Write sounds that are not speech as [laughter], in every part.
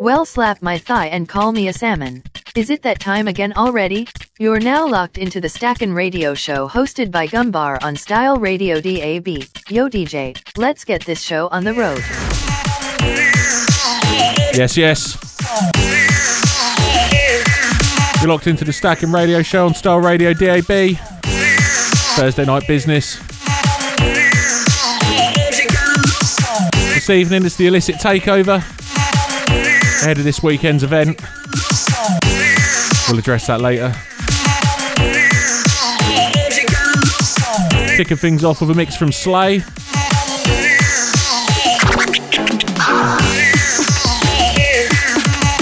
Well, slap my thigh and call me a salmon. Is it that time again already? You're now locked into the Stackin' Radio Show hosted by Gumbar on Style Radio DAB. Yo DJ, let's get this show on the road. Yes, yes. You're locked into the Stackin' Radio Show on Style Radio DAB. Thursday night business. Evening it's the illicit takeover. Ahead of this weekend's event. We'll address that later. Kicking things off with a mix from Slay.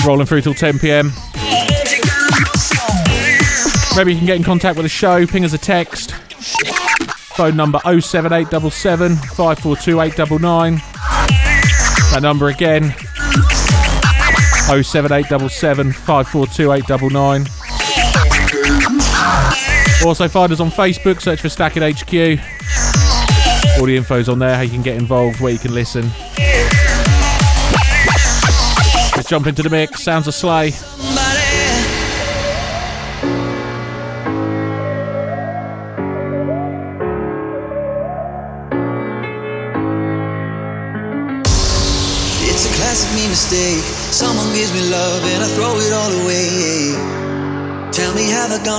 Rolling through till 10 pm. Maybe you can get in contact with the show, ping us a text. Phone number 07877 542 899. That number again 07877 542 899. Also find us on Facebook, search for Stackin' HQ. All the info's on there, how you can get involved, where you can listen. Let's jump into the mix. Sounds of Slay.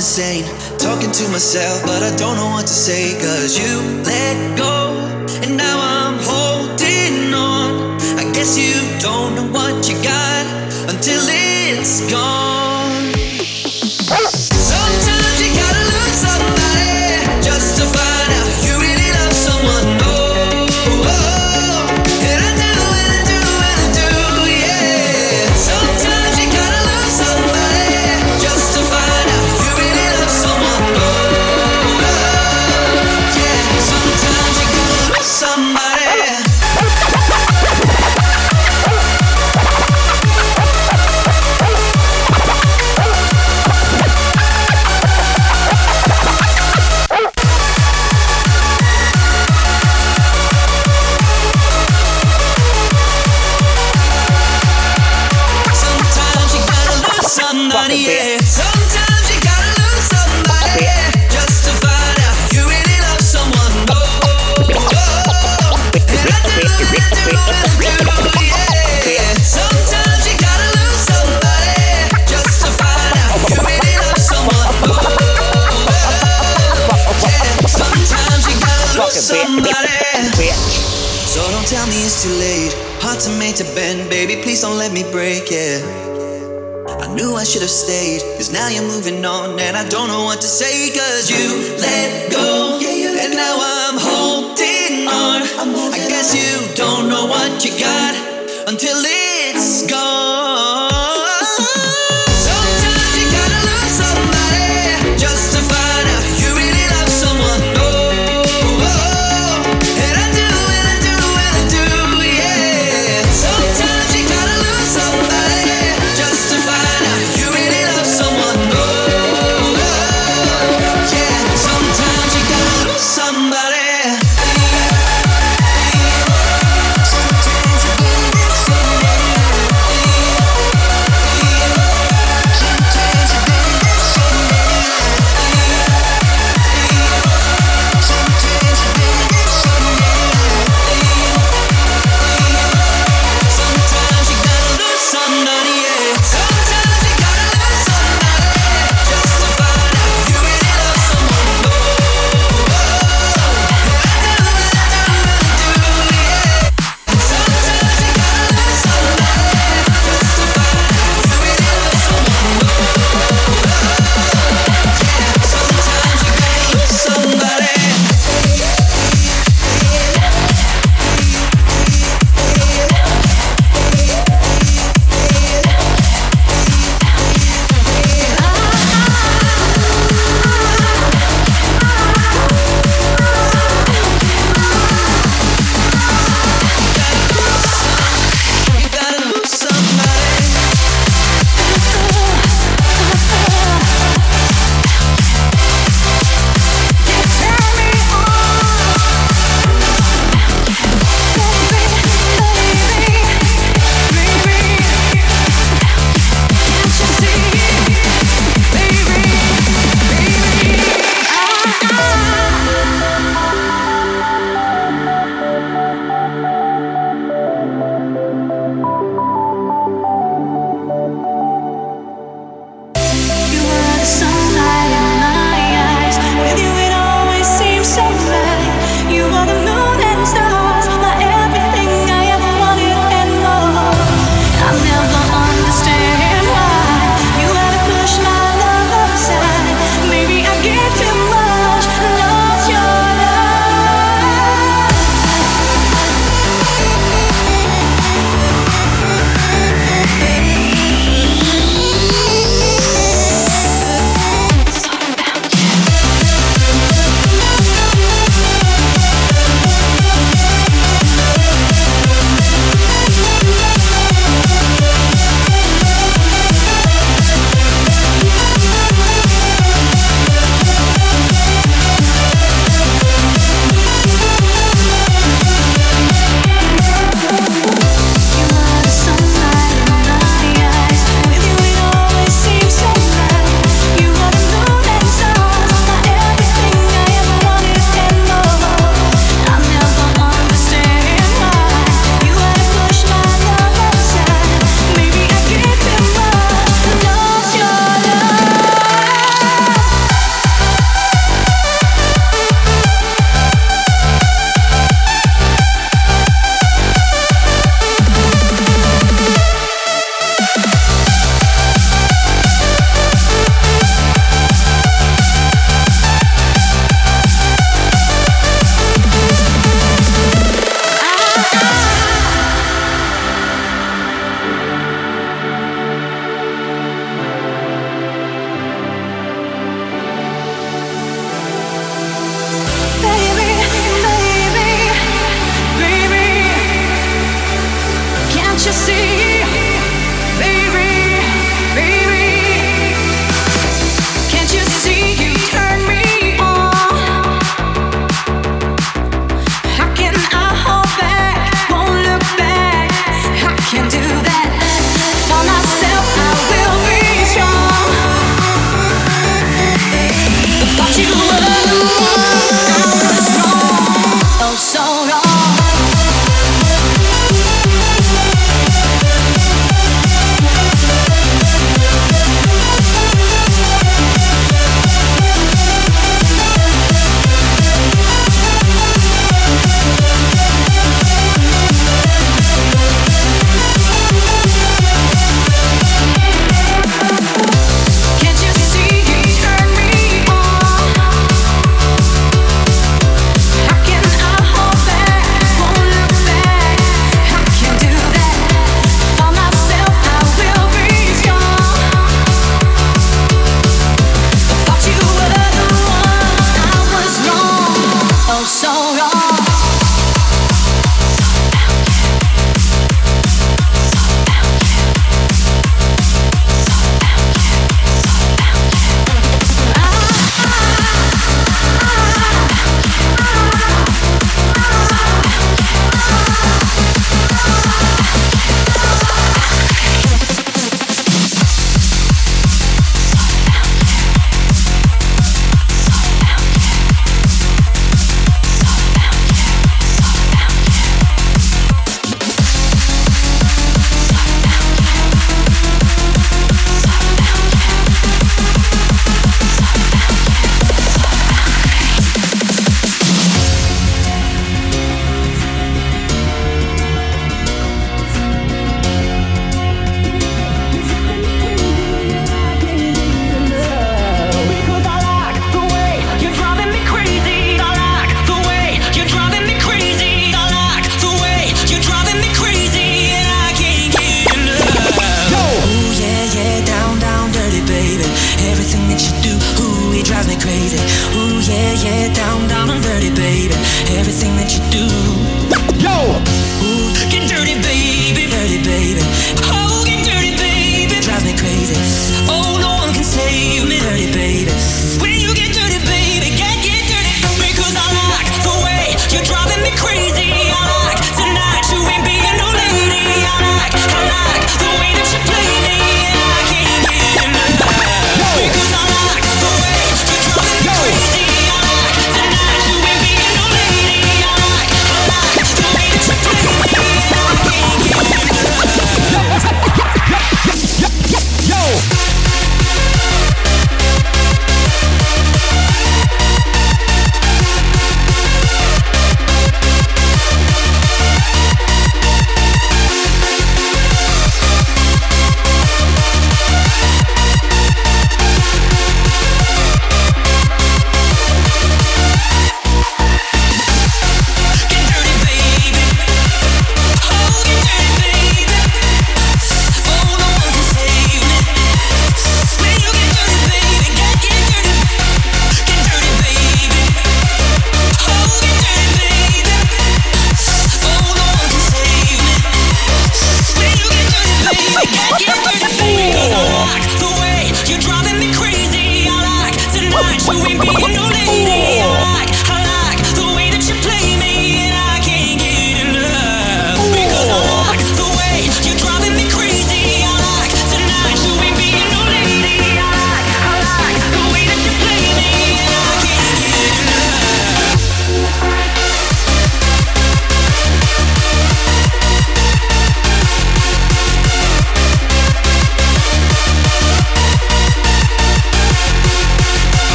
Insane? Talking to myself, but I don't know what to say. Cause you let go, and now I'm holding on. I guess you don't know what you got until it's gone. It's too late. Hearts are made to bend, baby. Please don't let me break it. I knew I should have stayed, cause now you're moving on, and I don't know what to say, cause you let go. And now I'm holding on. I guess you don't know what you got until it's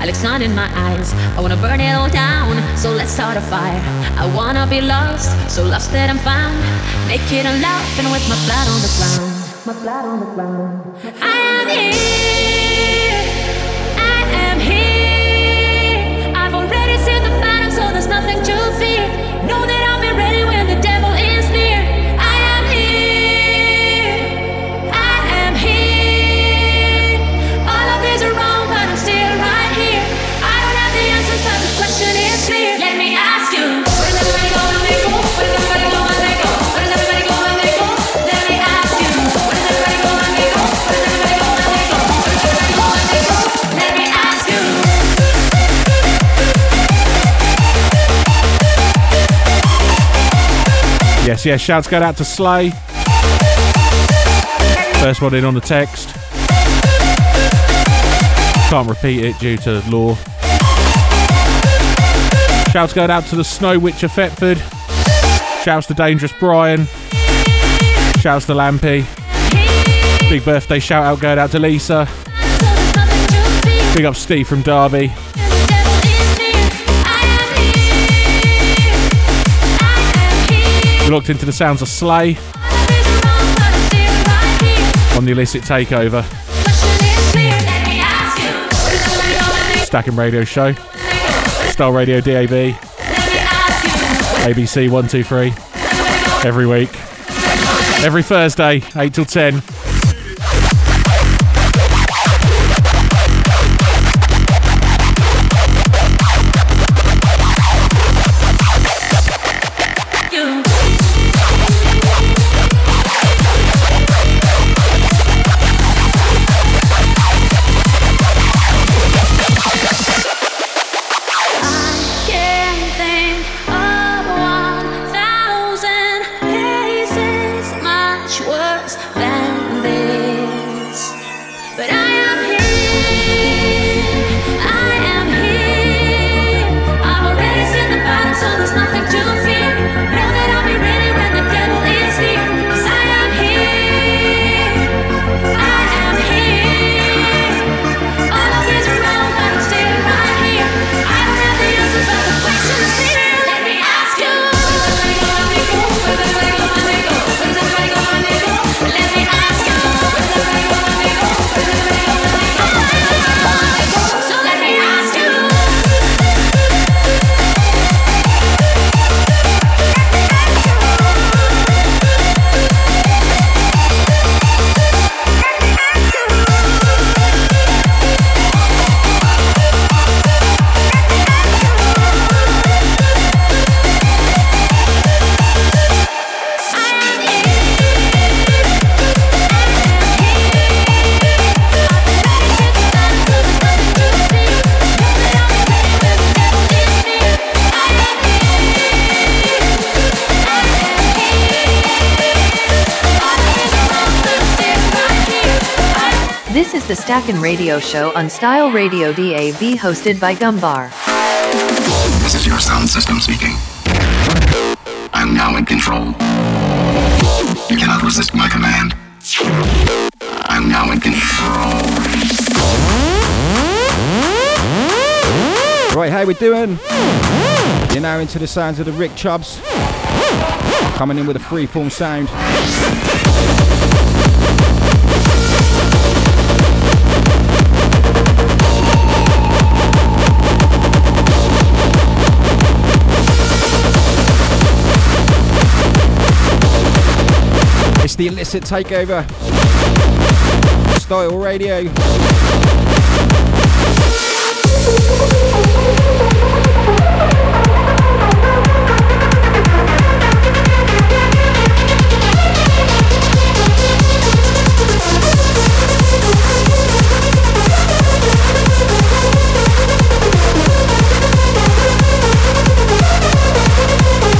I like sun in my eyes. I wanna burn it all down. So let's start a fire. I wanna be lost, so lost that I'm found. Naked and laughing with my flat on the ground. My flat on the ground. Yes, yes, shouts go out to Slay. First one in on the text. Can't repeat it due to law. Shouts going out to the Snow Witch of Thetford. Shouts to Dangerous Brian. Shouts to Lampy. Big birthday shout out going out to Lisa. Big up Steve from Derby. You're locked into the sounds of Slay on the illicit takeover. Stacking Radio Show. Star Radio DAB. ABC 123. Every week. Every Thursday, 8 till 10. Is Radio Show on Style Radio DAB hosted by Gumbar. This is your sound system speaking. I'm now in control. You cannot resist my command. I'm now in control. Right, how we doing? You're now into the sounds of the Rick Chubbs. Coming in with a freeform sound. The illicit takeover. Style Radio.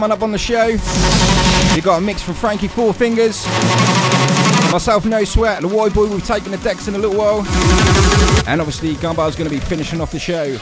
on up on the show. You got a mix from Frankie Four Fingers. Myself, No Sweat, the White Boy will be taking the decks in a little while. And obviously, Gumbar's going to be finishing off the show.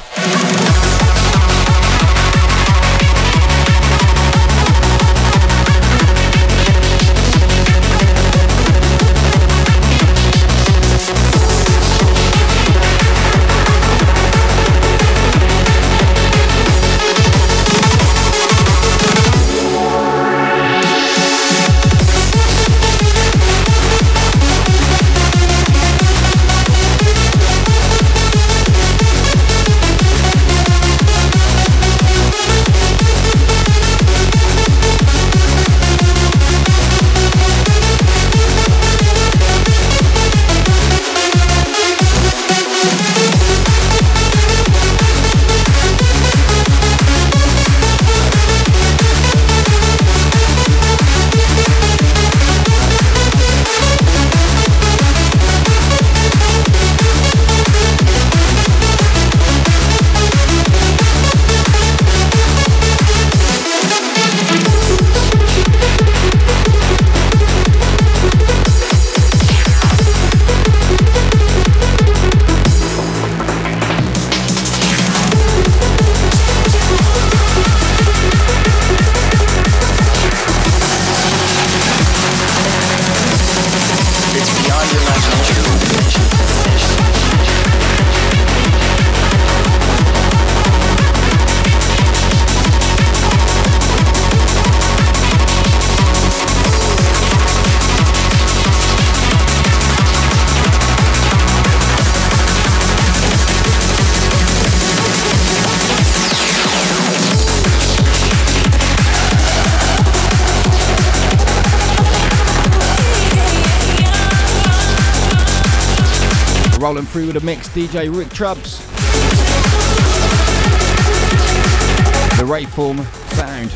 DJ Rick Trubs. The Raveform sound.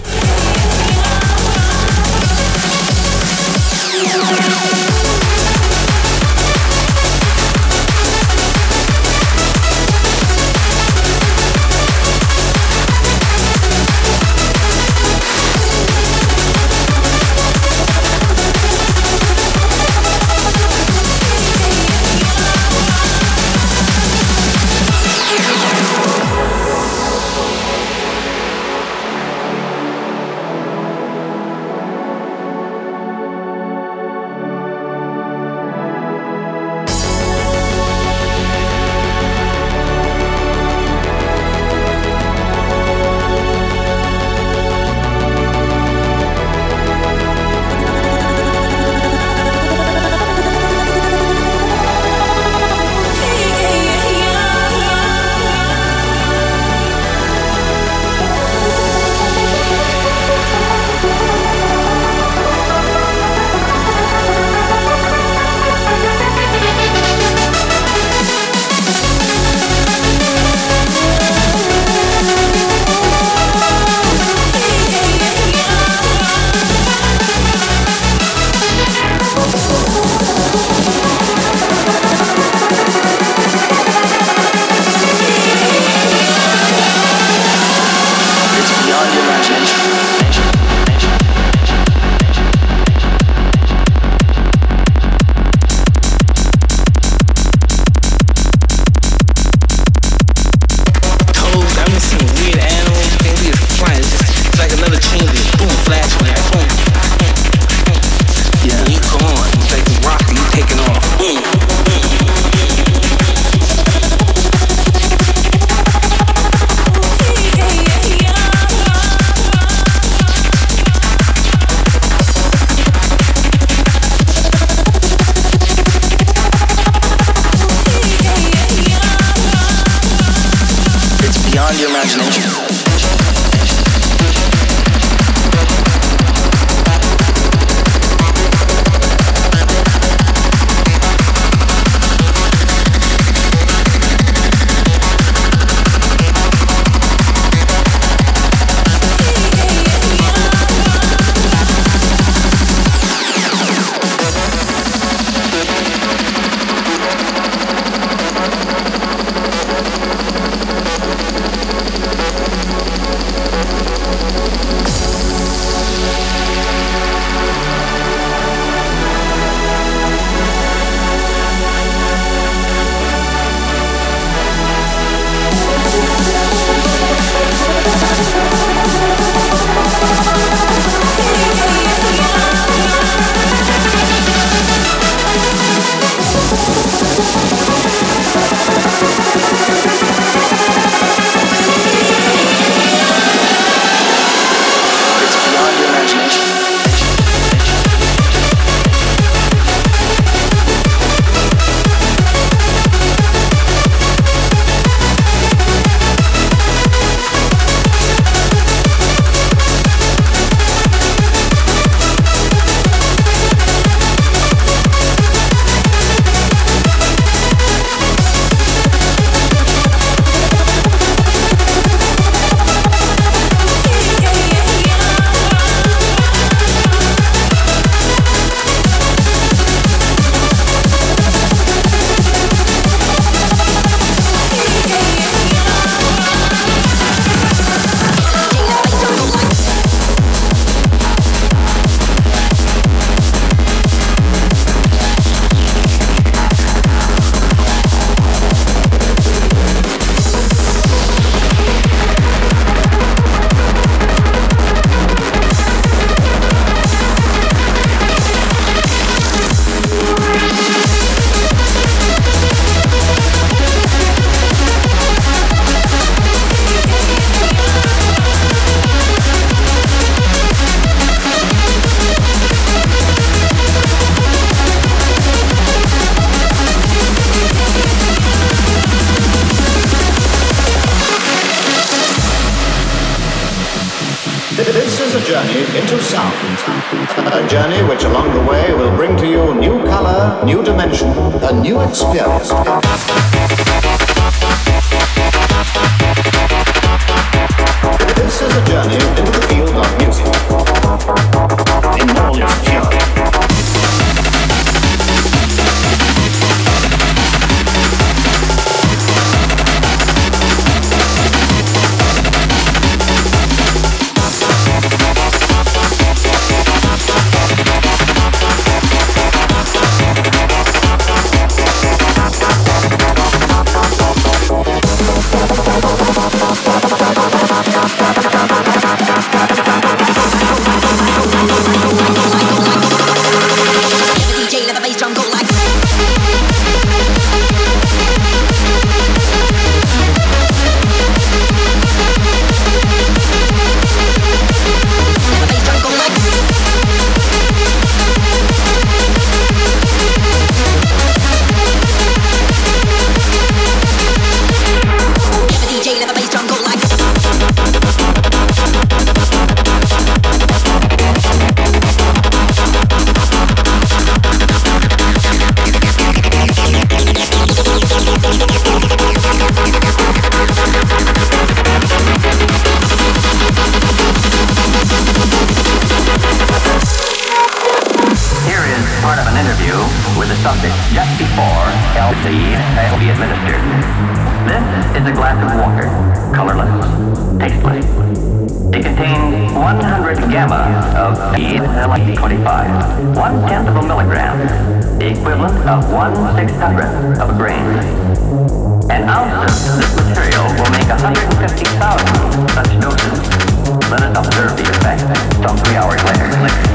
An ounce of this material will make 150,000 such doses. Let us observe the effect some three hours later.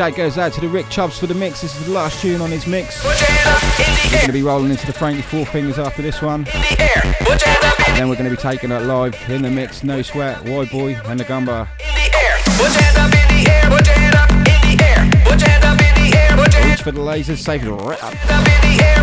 Shout goes out to the Rick Chubbs for the mix. This is the last tune on his mix. We're going to be rolling into the Frankie Four Fingers after this one. And then we're going to be taking it live in the mix. No sweat, Wide Boy, and the Gumbar. Reach for the lasers, save it right up.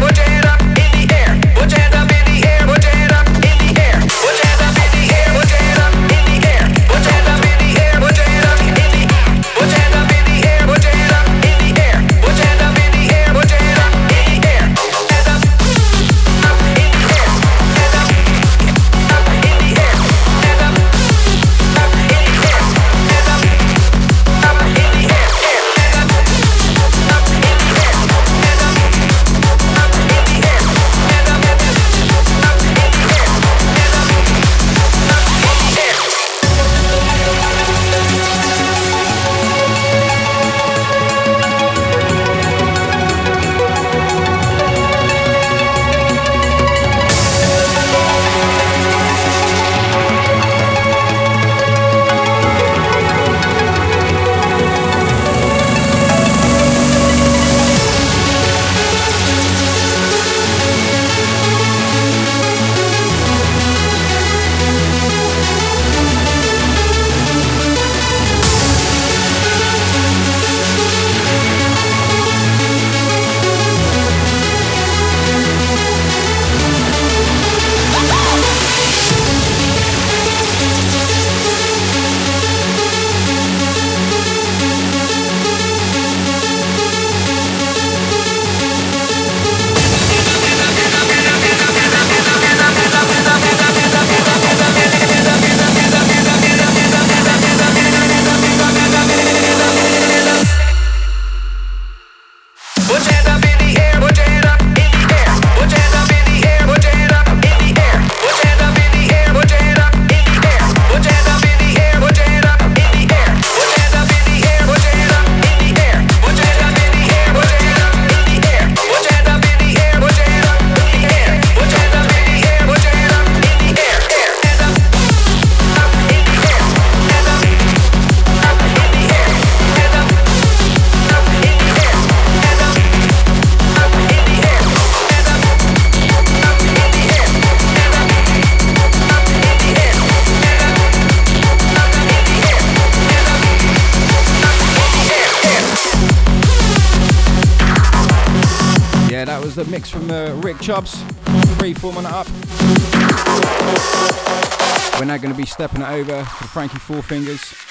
Stepping it over to Frankie Four Fingers.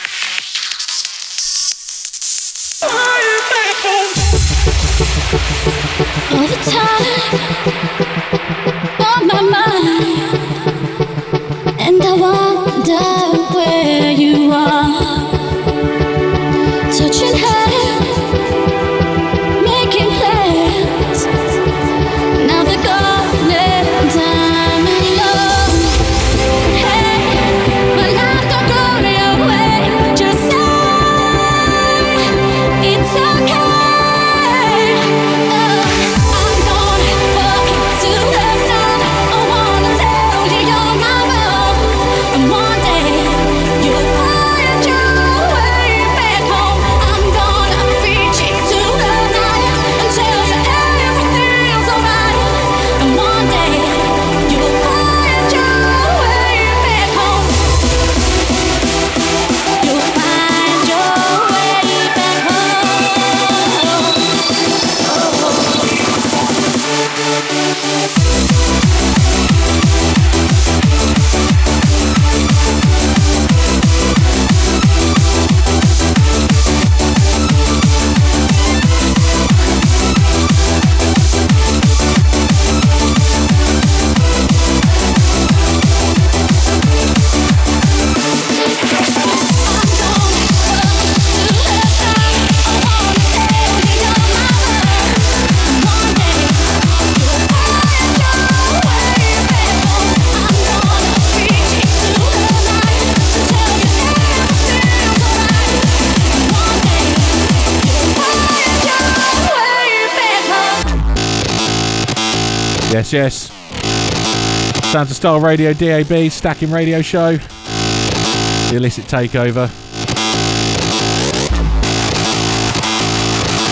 Yes, yes. Sounds of Style Radio DAB, Stacking Radio Show. The Illicit Takeover.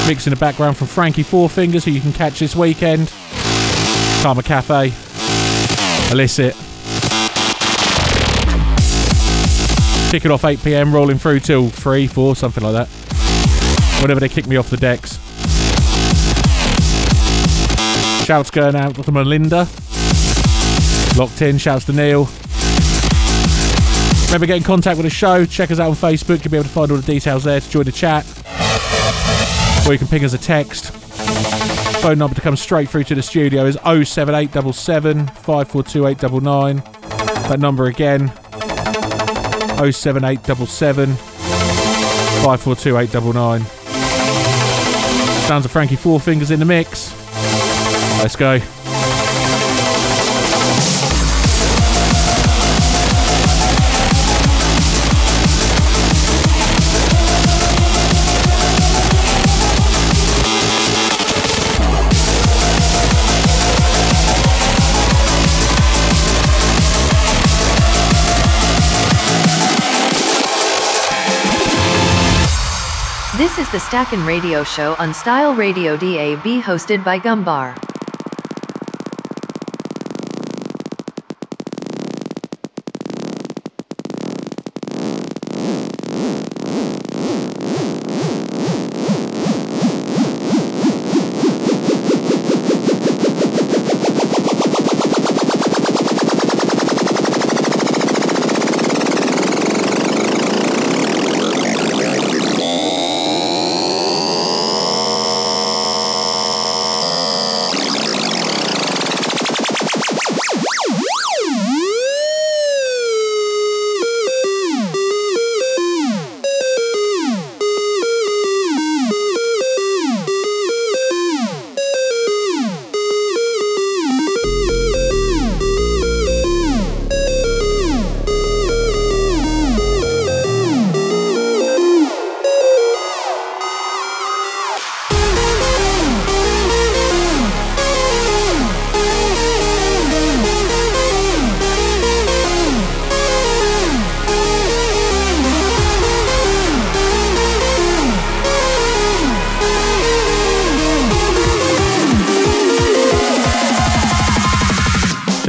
Mix in the background from Frankie Four Fingers, who you can catch this weekend. Karma Cafe. Illicit. Kick it off 8 pm, rolling through till 3, 4, something like that. Whenever they kick me off the decks. Shouts going out to Melinda. Locked in. Shouts to Neil. Remember, get in contact with the show. Check us out on Facebook. You'll be able to find all the details there to join the chat. Or you can ping us a text. Phone number to come straight through to the studio is 07877 542899. That number again 07877 542899. Sounds of Frankie Four Fingers in the mix. Let's go. This is the Stackin' Radio Show on Style Radio DAB hosted by Gumbar.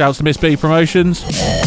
Shouts to Miss B Promotions.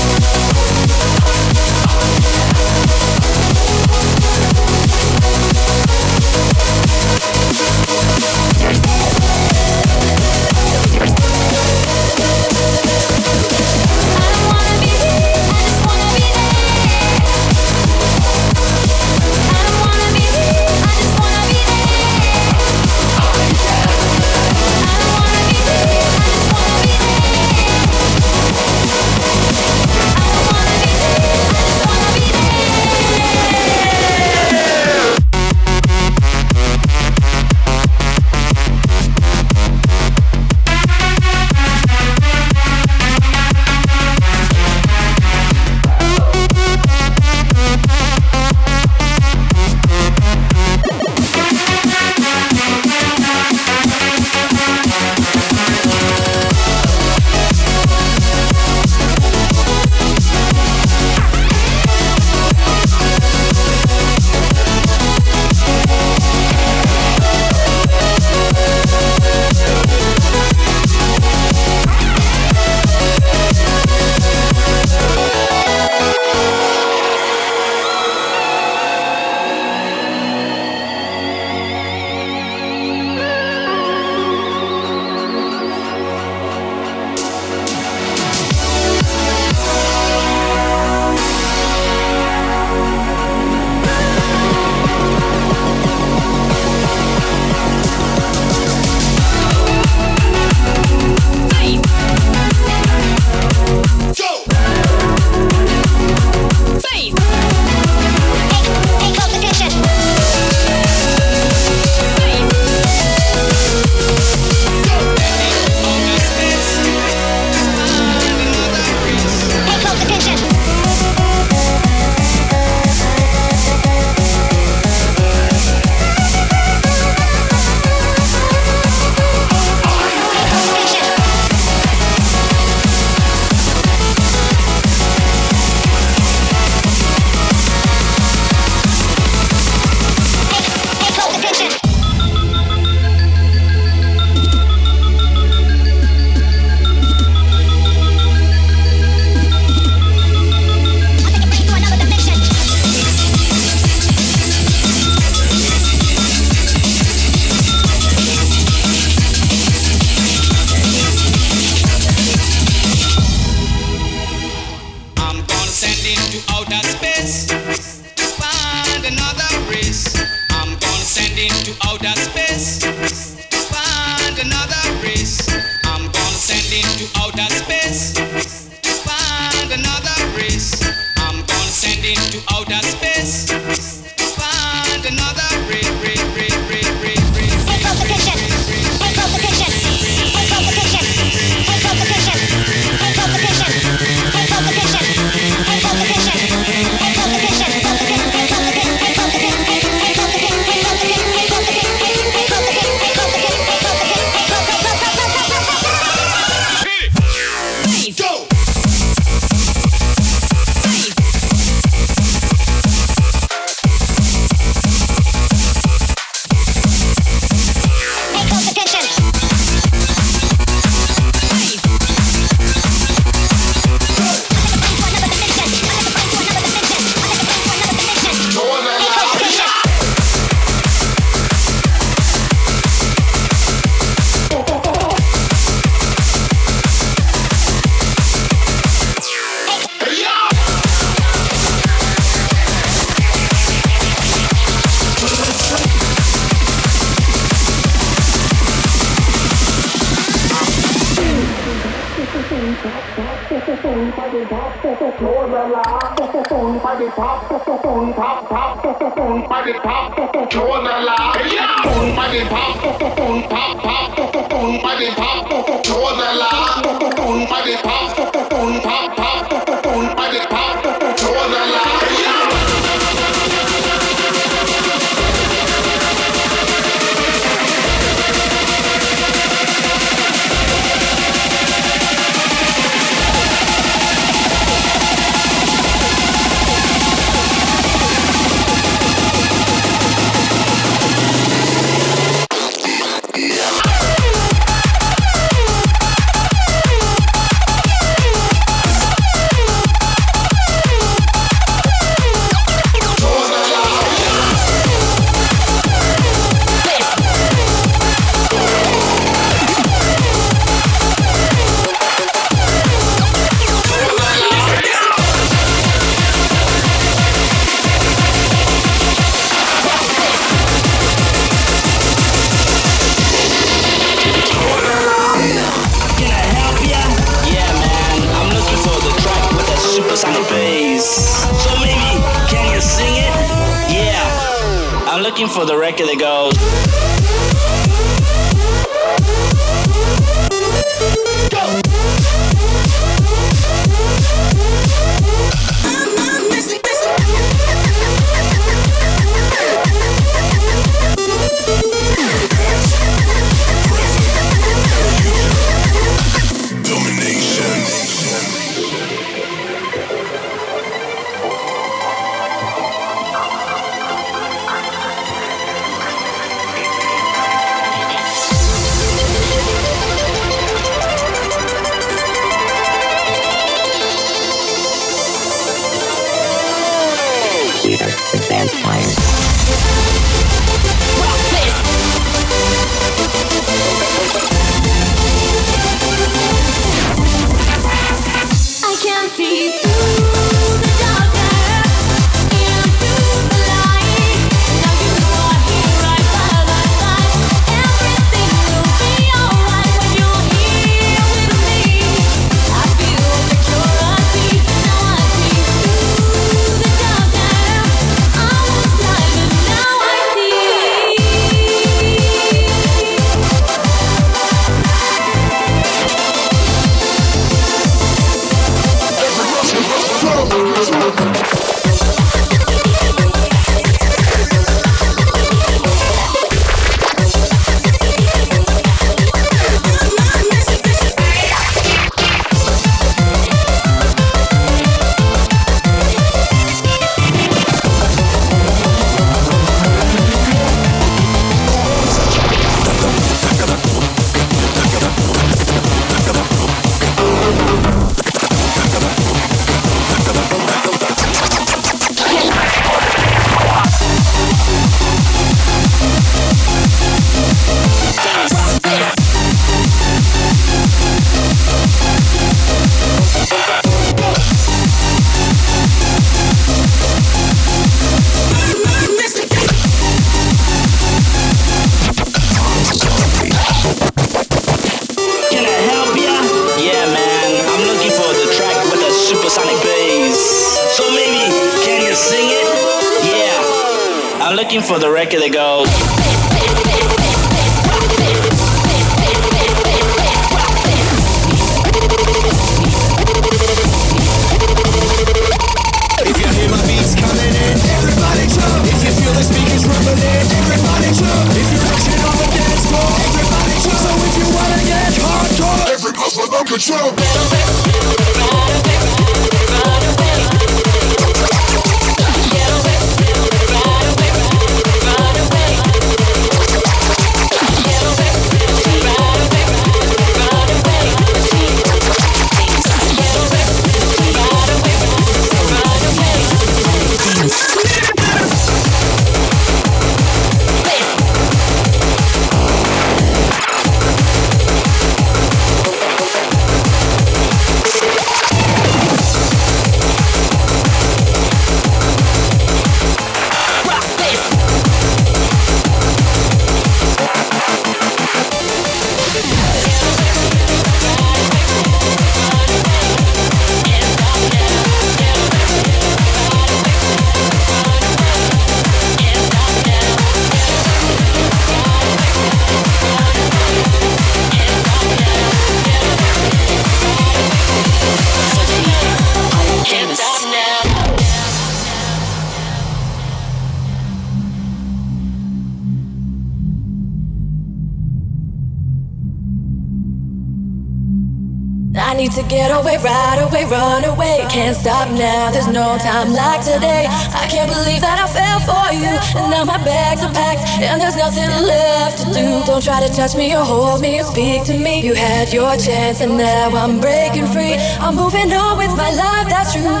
Time like today. I can't believe that I fell for you. And now my bags are packed, and there's nothing left to do. Don't try to touch me or hold me or speak to me. You had your chance, and now I'm breaking free. I'm moving on with my life, that's true.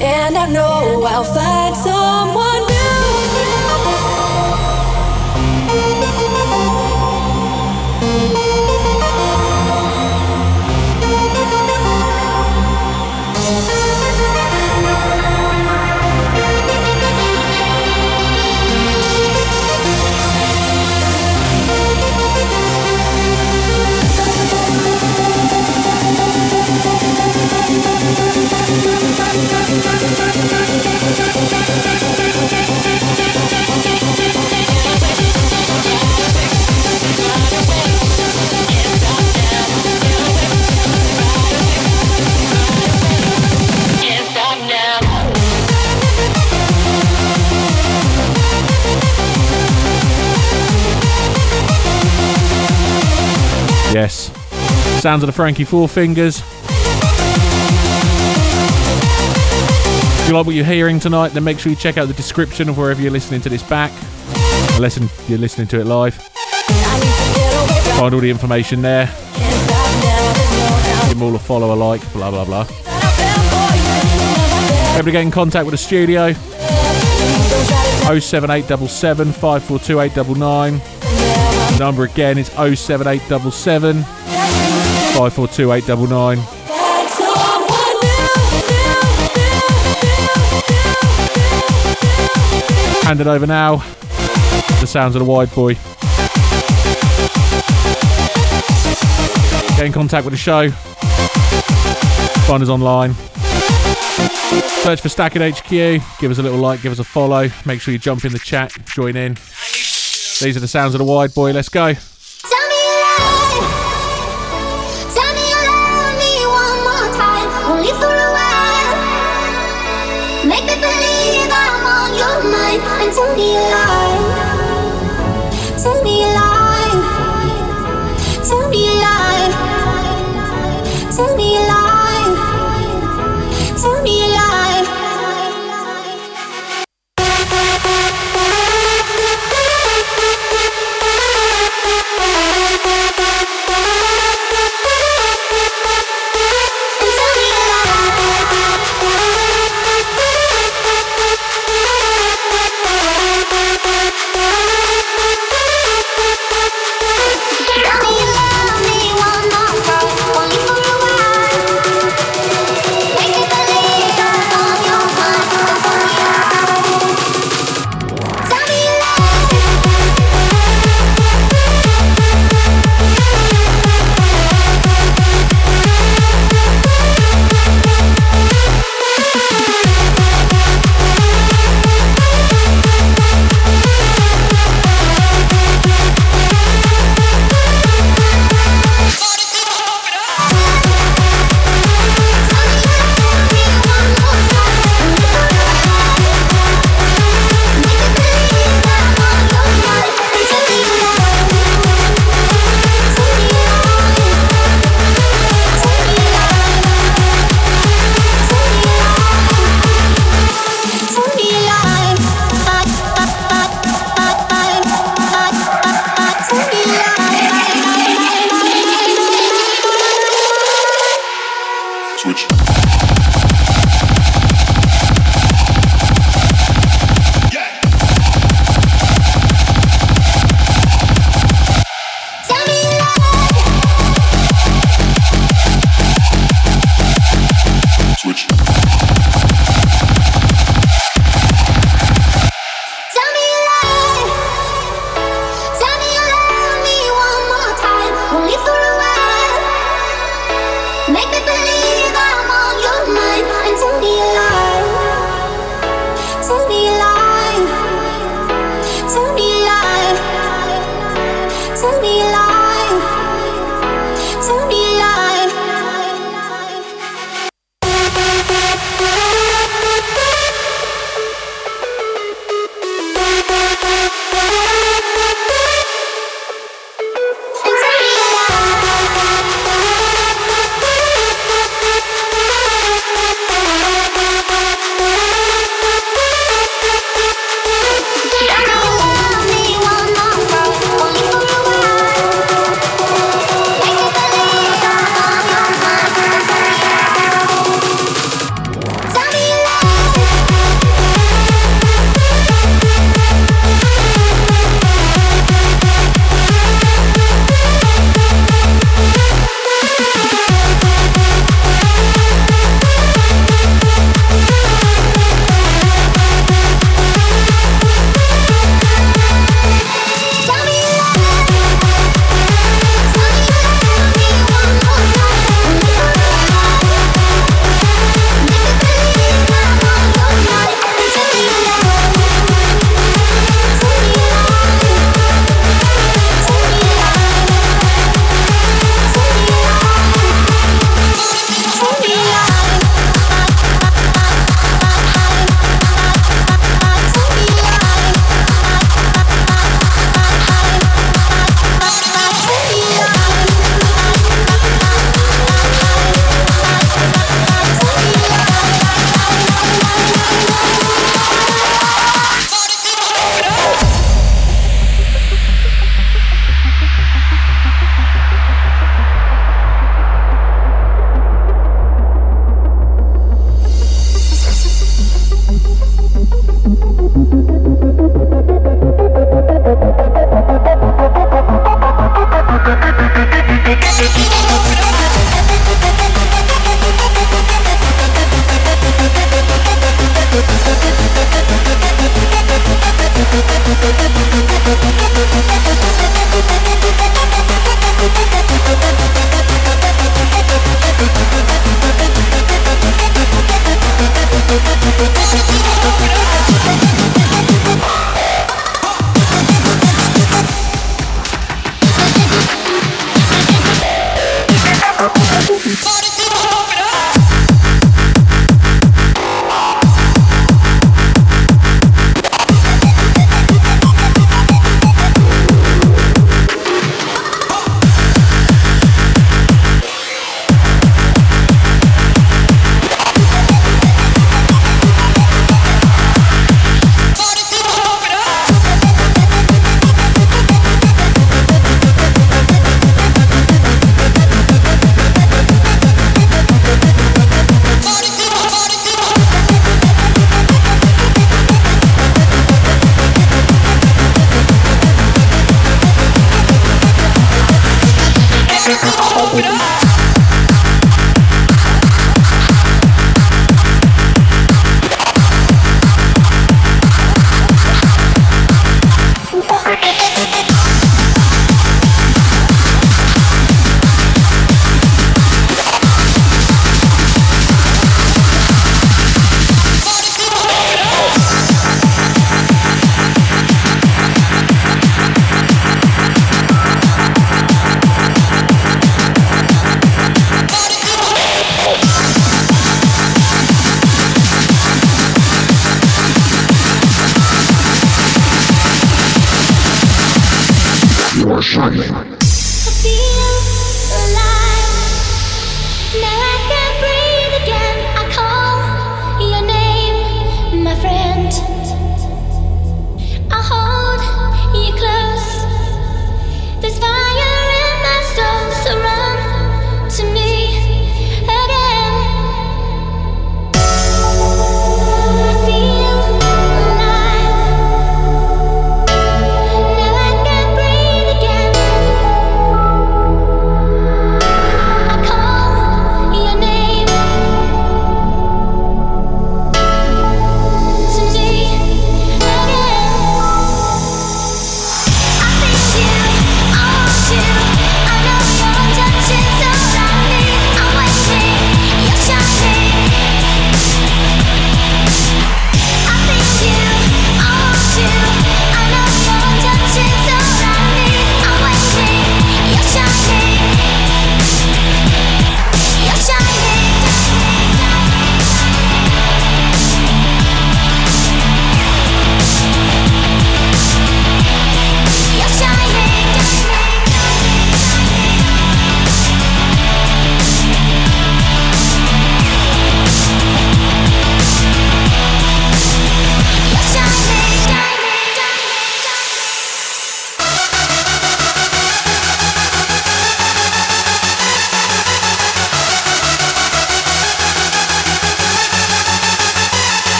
And I know I'll find someone Sounds of the Frankie Four Fingers. You like what you're hearing tonight, then make sure you check out the description of wherever you're listening to this back. Unless you're listening to it live. Find all the information there. Give them all a follow, a like, blah, blah, blah. Able to get in contact with the studio. 07877 542 899. Number again is 07877 542 899. Hand it over now. The sounds of the wide boy. Get in contact with the show. Find us online. Search for Stacking HQ. Give us a little like, give us a follow. Make sure you jump in the chat, join in. These are the sounds of the wide boy. Let's go. switch.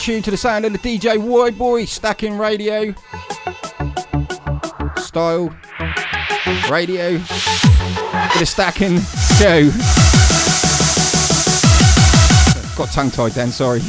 Yes, tune to the sound of the DJ Wide Boy, stacking radio. Style. Radio. A stacking show. Got tongue tied then, sorry.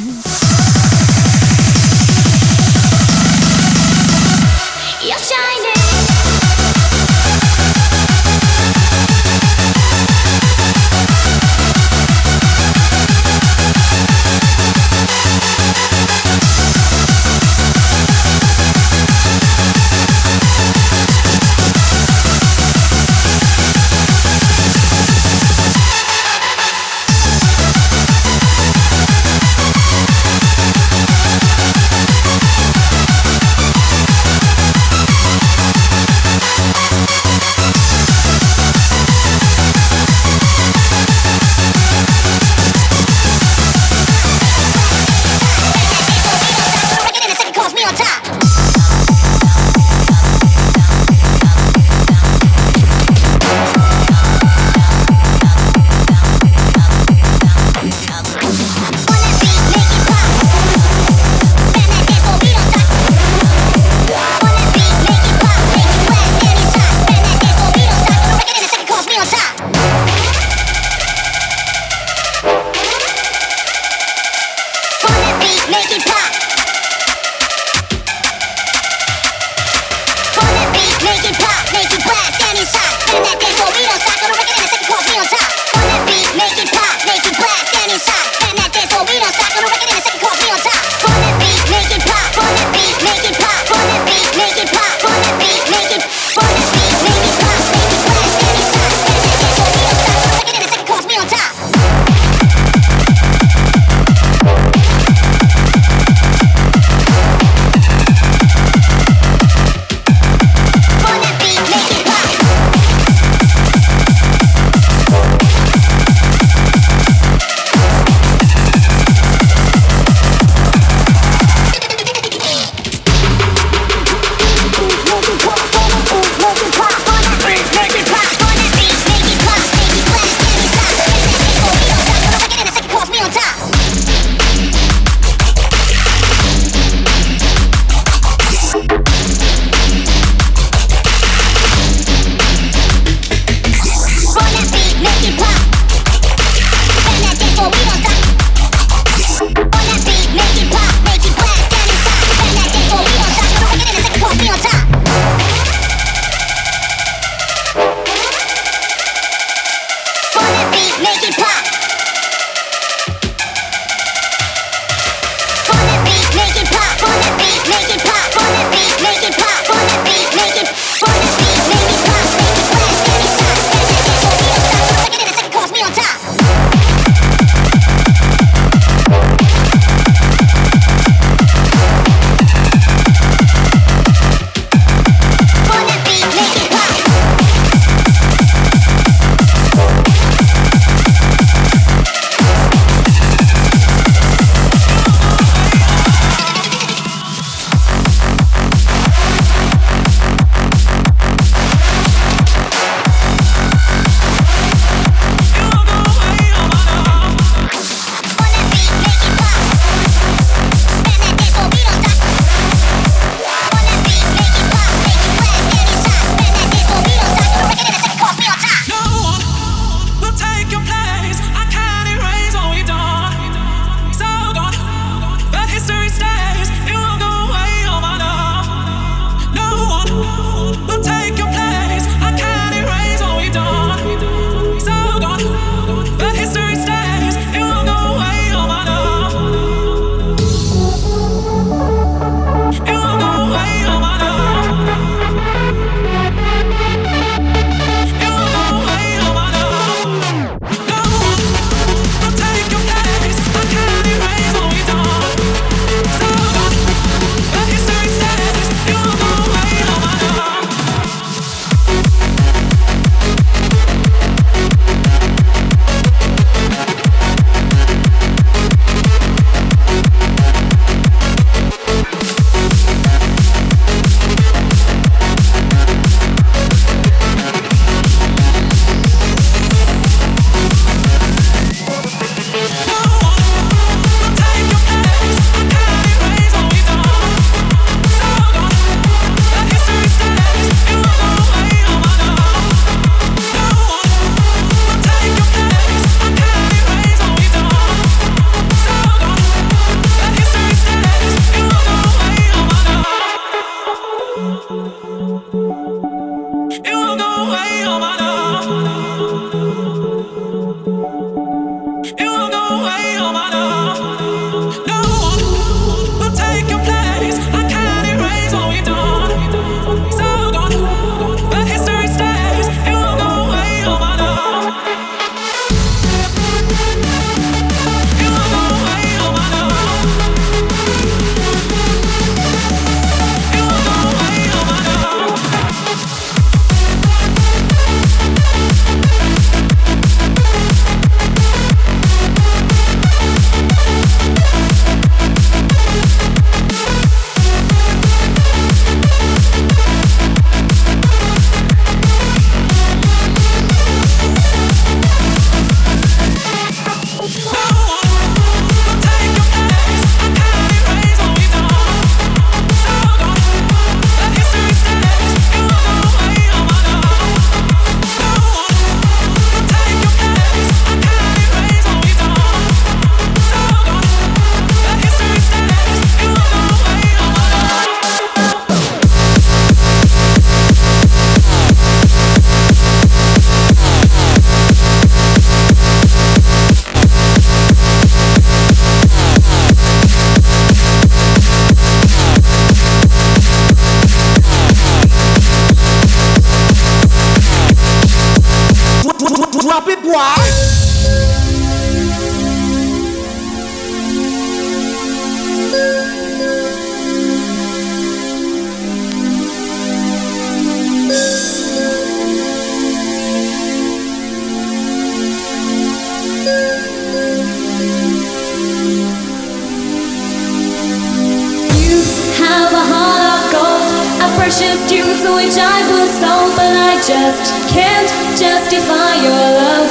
Just can't justify your love.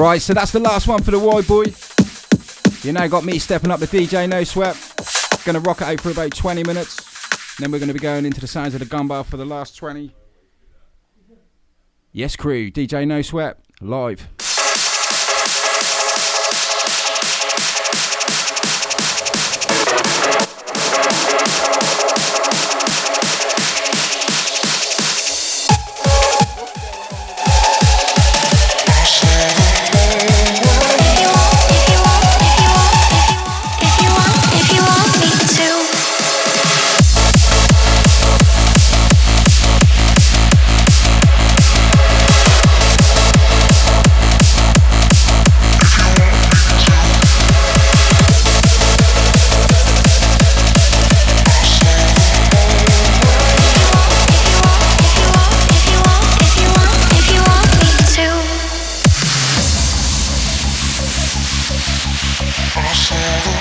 Right, so that's the last one for the Wide Boy. You know, got me stepping up the DJ No Sweat. Gonna rock it out for about 20 minutes. Then we're gonna be going into the sounds of the gun for the last 20. Yes, crew, DJ No Sweat, live. Yeah.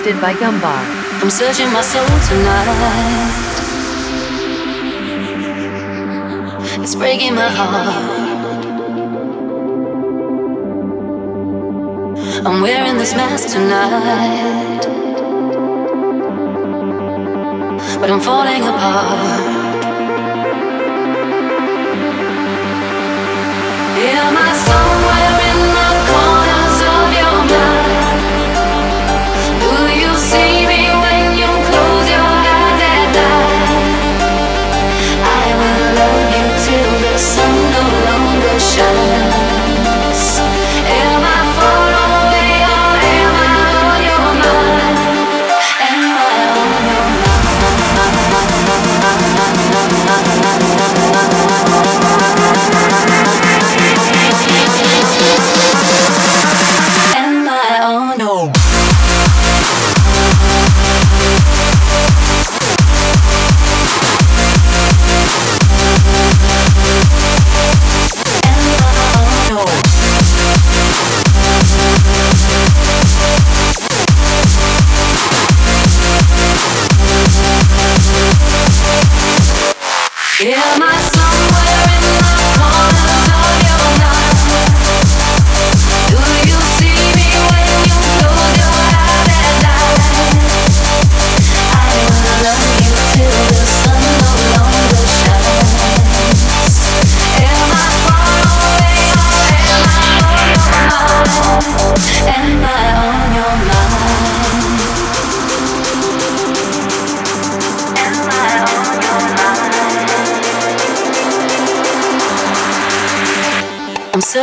By Gumbar. I'm searching my soul tonight. It's breaking my heart. I'm wearing this mask tonight. But I'm falling.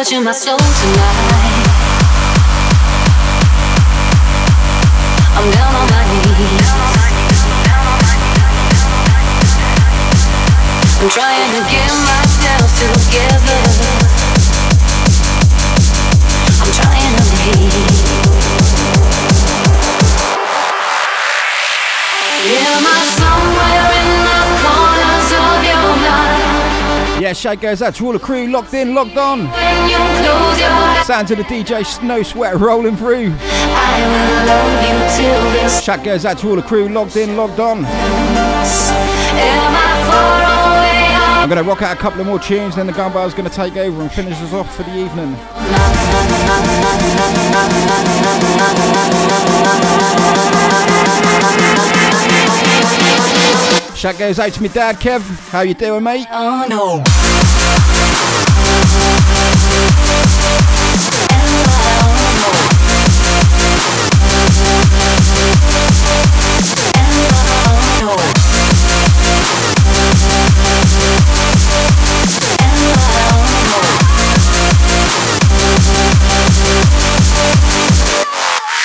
To my soul. that shake goes out to all the crew locked in, locked on. You Sound to the DJ, snow sweat rolling through. I Shout goes out to all the crew locked in, locked on. I'm going to rock out a couple of more tunes, then the Gunbar's going to take over and finish us off for the evening. Shout goes out to me dad, Kev. How you doing, mate? Oh no.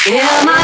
Yeah, my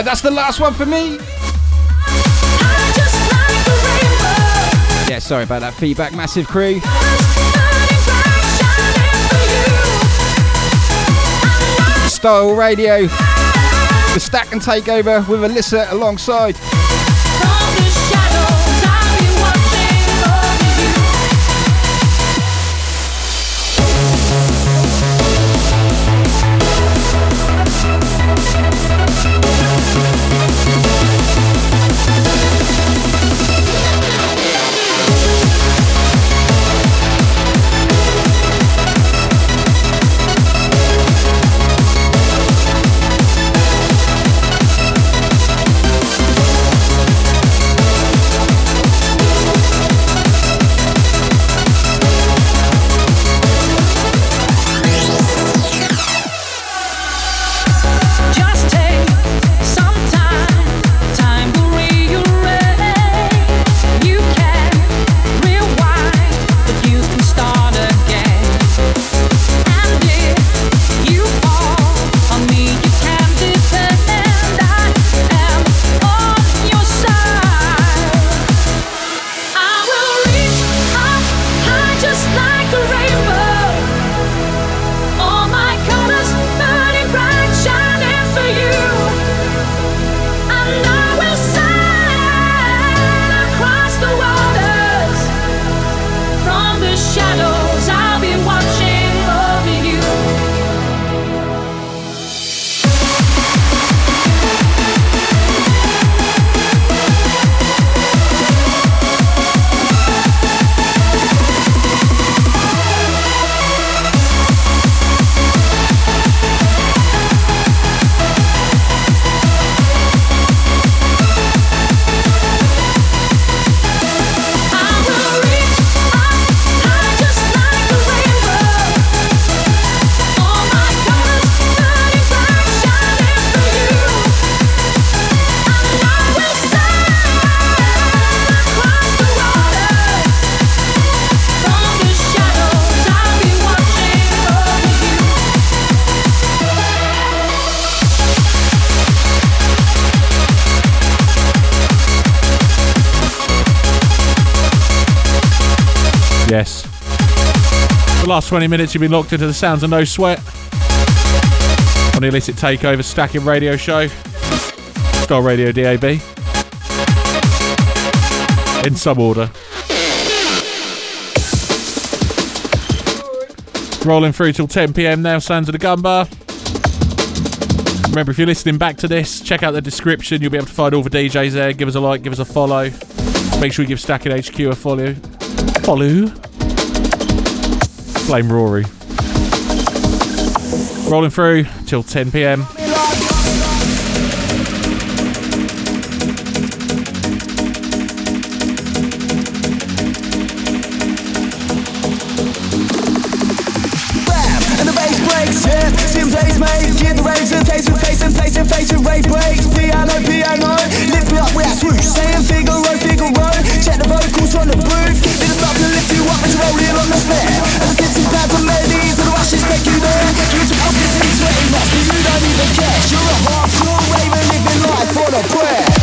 right, that's the last one for me. Yeah, sorry about that feedback, massive crew. Style Radio, the Stack and Takeover with Alyssa alongside. Last 20 minutes you've been locked into the sounds of No Sweat on the Illicit Takeover Stacking Radio Show. Star Radio DAB. In some order. Rolling through till 10 pm now, Sounds of the Gun Bar. Remember, if you're listening back to this, check out the description. You'll be able to find all the DJs there. Give us a like, give us a follow. Make sure you give Stacking HQ a follow. Follow. Blame Rory. Rolling through till 10 pm. And and face and face and face Figaro. Vocals on the booth. It'll start to lift you up as you roll in on the snare. And the sixty pounds of melodies and the rushes take you there. You took off in sweaty much, but you don't even care. You're a hardcore raver living life for the prayer.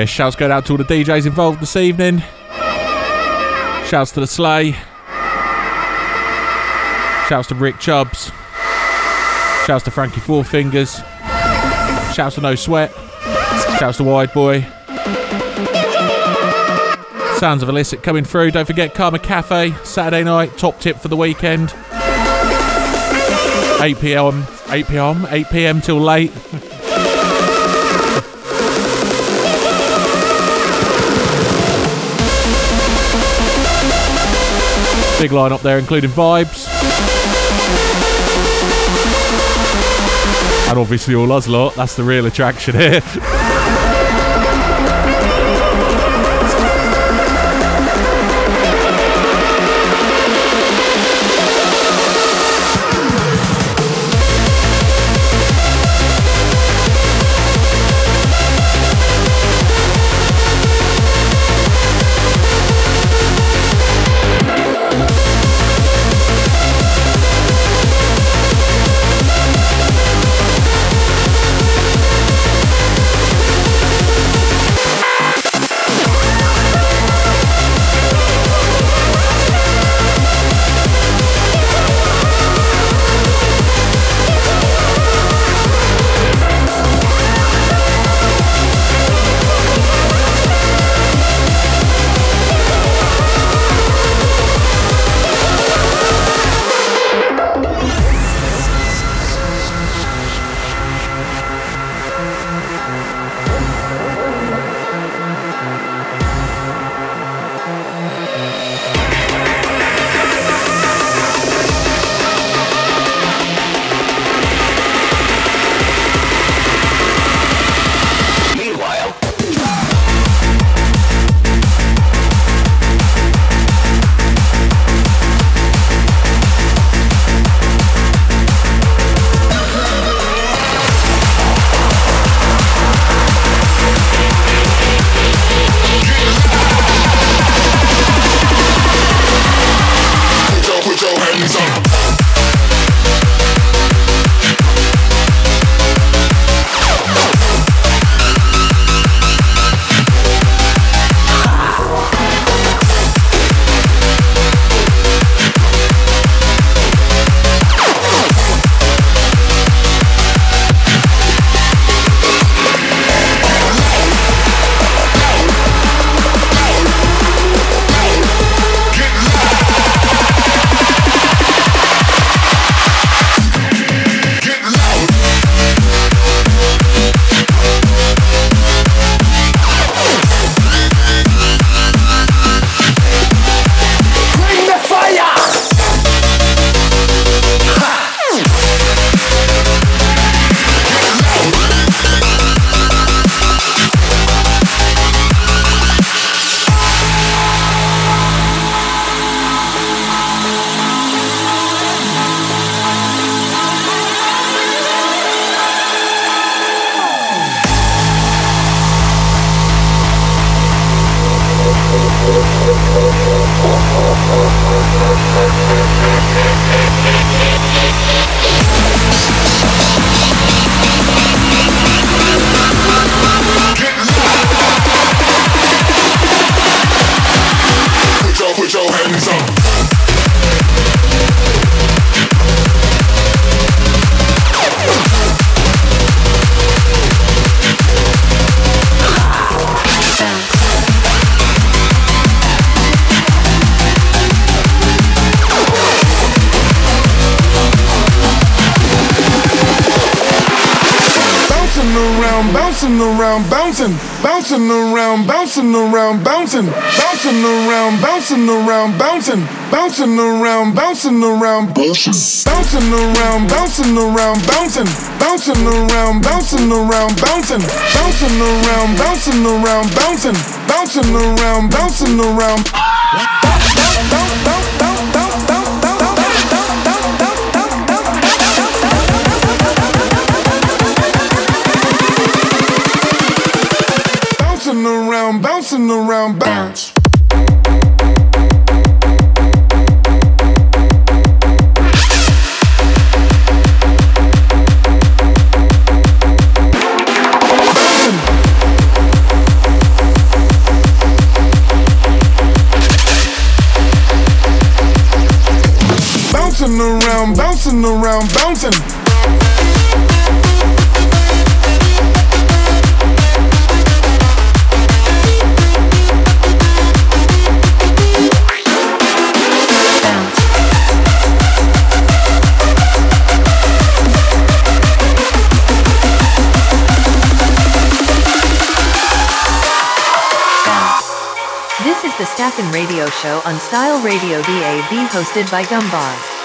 Yeah, shouts go out to all the DJs involved this evening. Shouts to the Slay. Shouts to Rick Chubbs. Shouts to Frankie Four Fingers. Shouts to No Sweat. Shouts to Wide Boy. Sounds of Illicit coming through. Don't forget Karma Cafe, Saturday night, top tip for the weekend. 8 pm, 8 pm, 8 pm till late. [laughs] Big line up there, including vibes. And obviously all us lot, that's the real attraction here. [laughs] bouncing around, bouncing, bouncing around, bouncing around, bouncing, bouncing around, bouncing around, bouncing, bouncing around, bouncing around, bouncing, bouncing around, bouncing around, bouncing, bouncing around, bouncing around. Bouncing around, bouncing around, bounce. Show on Style Radio DAB hosted by Gumbar.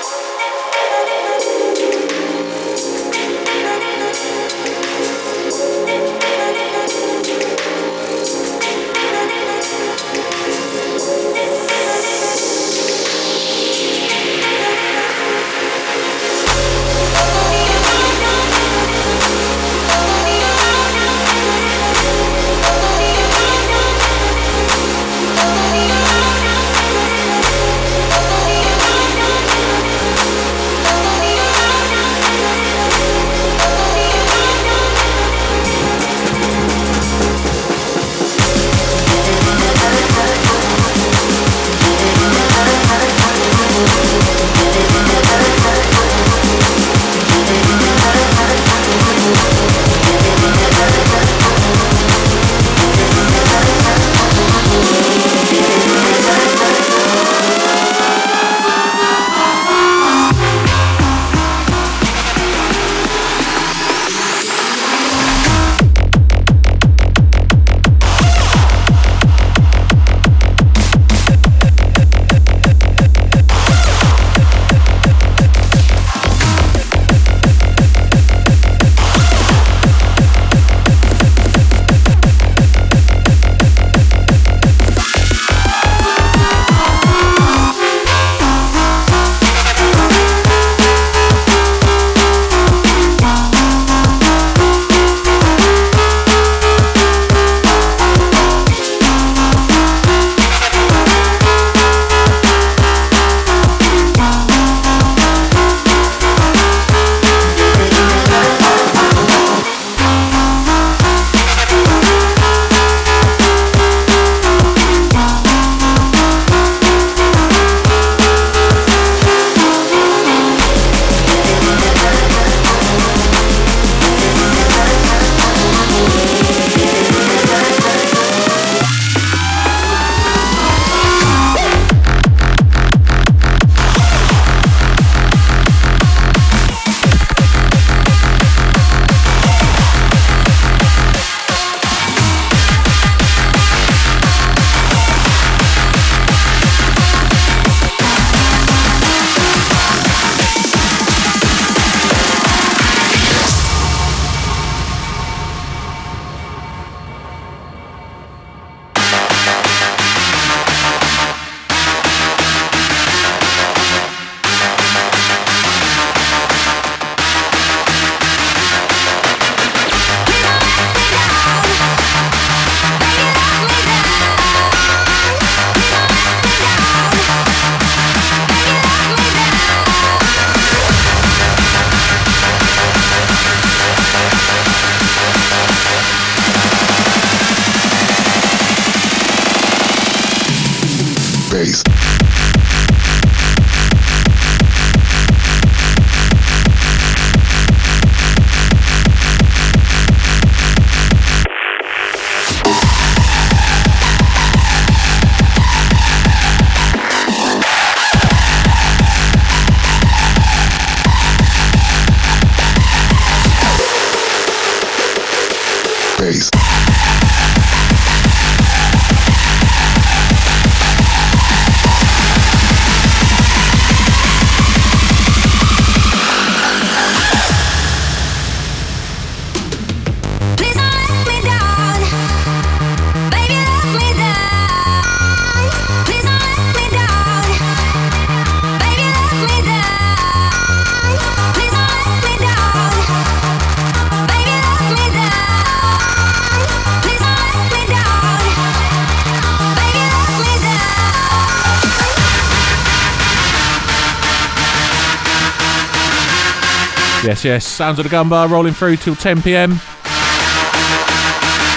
Yes. Sounds of the gun bar rolling through till 10 pm.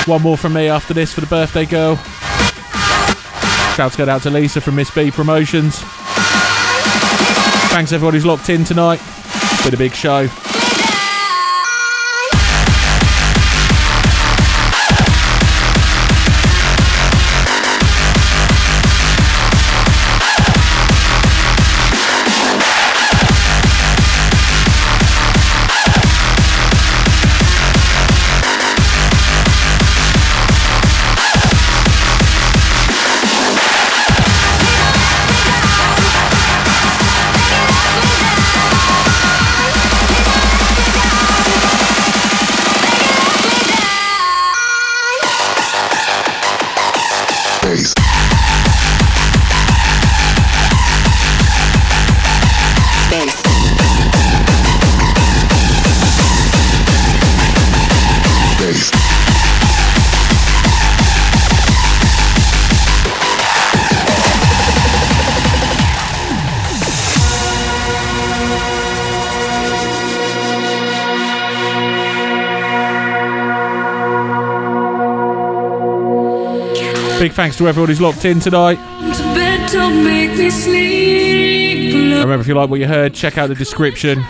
One more from me after this for the birthday girl. Shouts go out to Lisa from Miss B Promotions. Thanks everybody who's locked in tonight. Been a big show. Thanks to everyone who's locked in tonight. To bed, don't make me sleep. Remember, if you like what you heard, check out the description.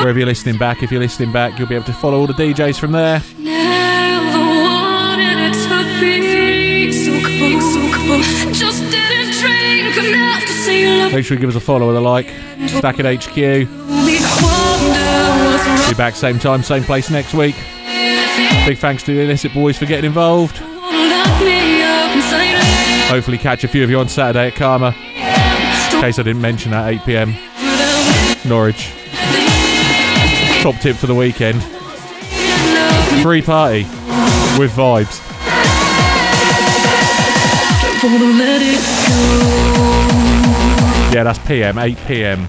Wherever you're listening back, if you're listening back, you'll be able to follow all the DJs from there. Never wanted it to be so cold, so cold. Just didn't drink enough to say you love Make sure you give us a follow and a like. HQ. Wonder what's wrong. Be back same time, same place next week. Big thanks to the Illicit Boys for getting involved. Hopefully, catch a few of you on Saturday at Karma. In case I didn't mention that, 8 pm. Norwich. Top tip for the weekend. Free party with vibes. Yeah, that's PM, 8 pm.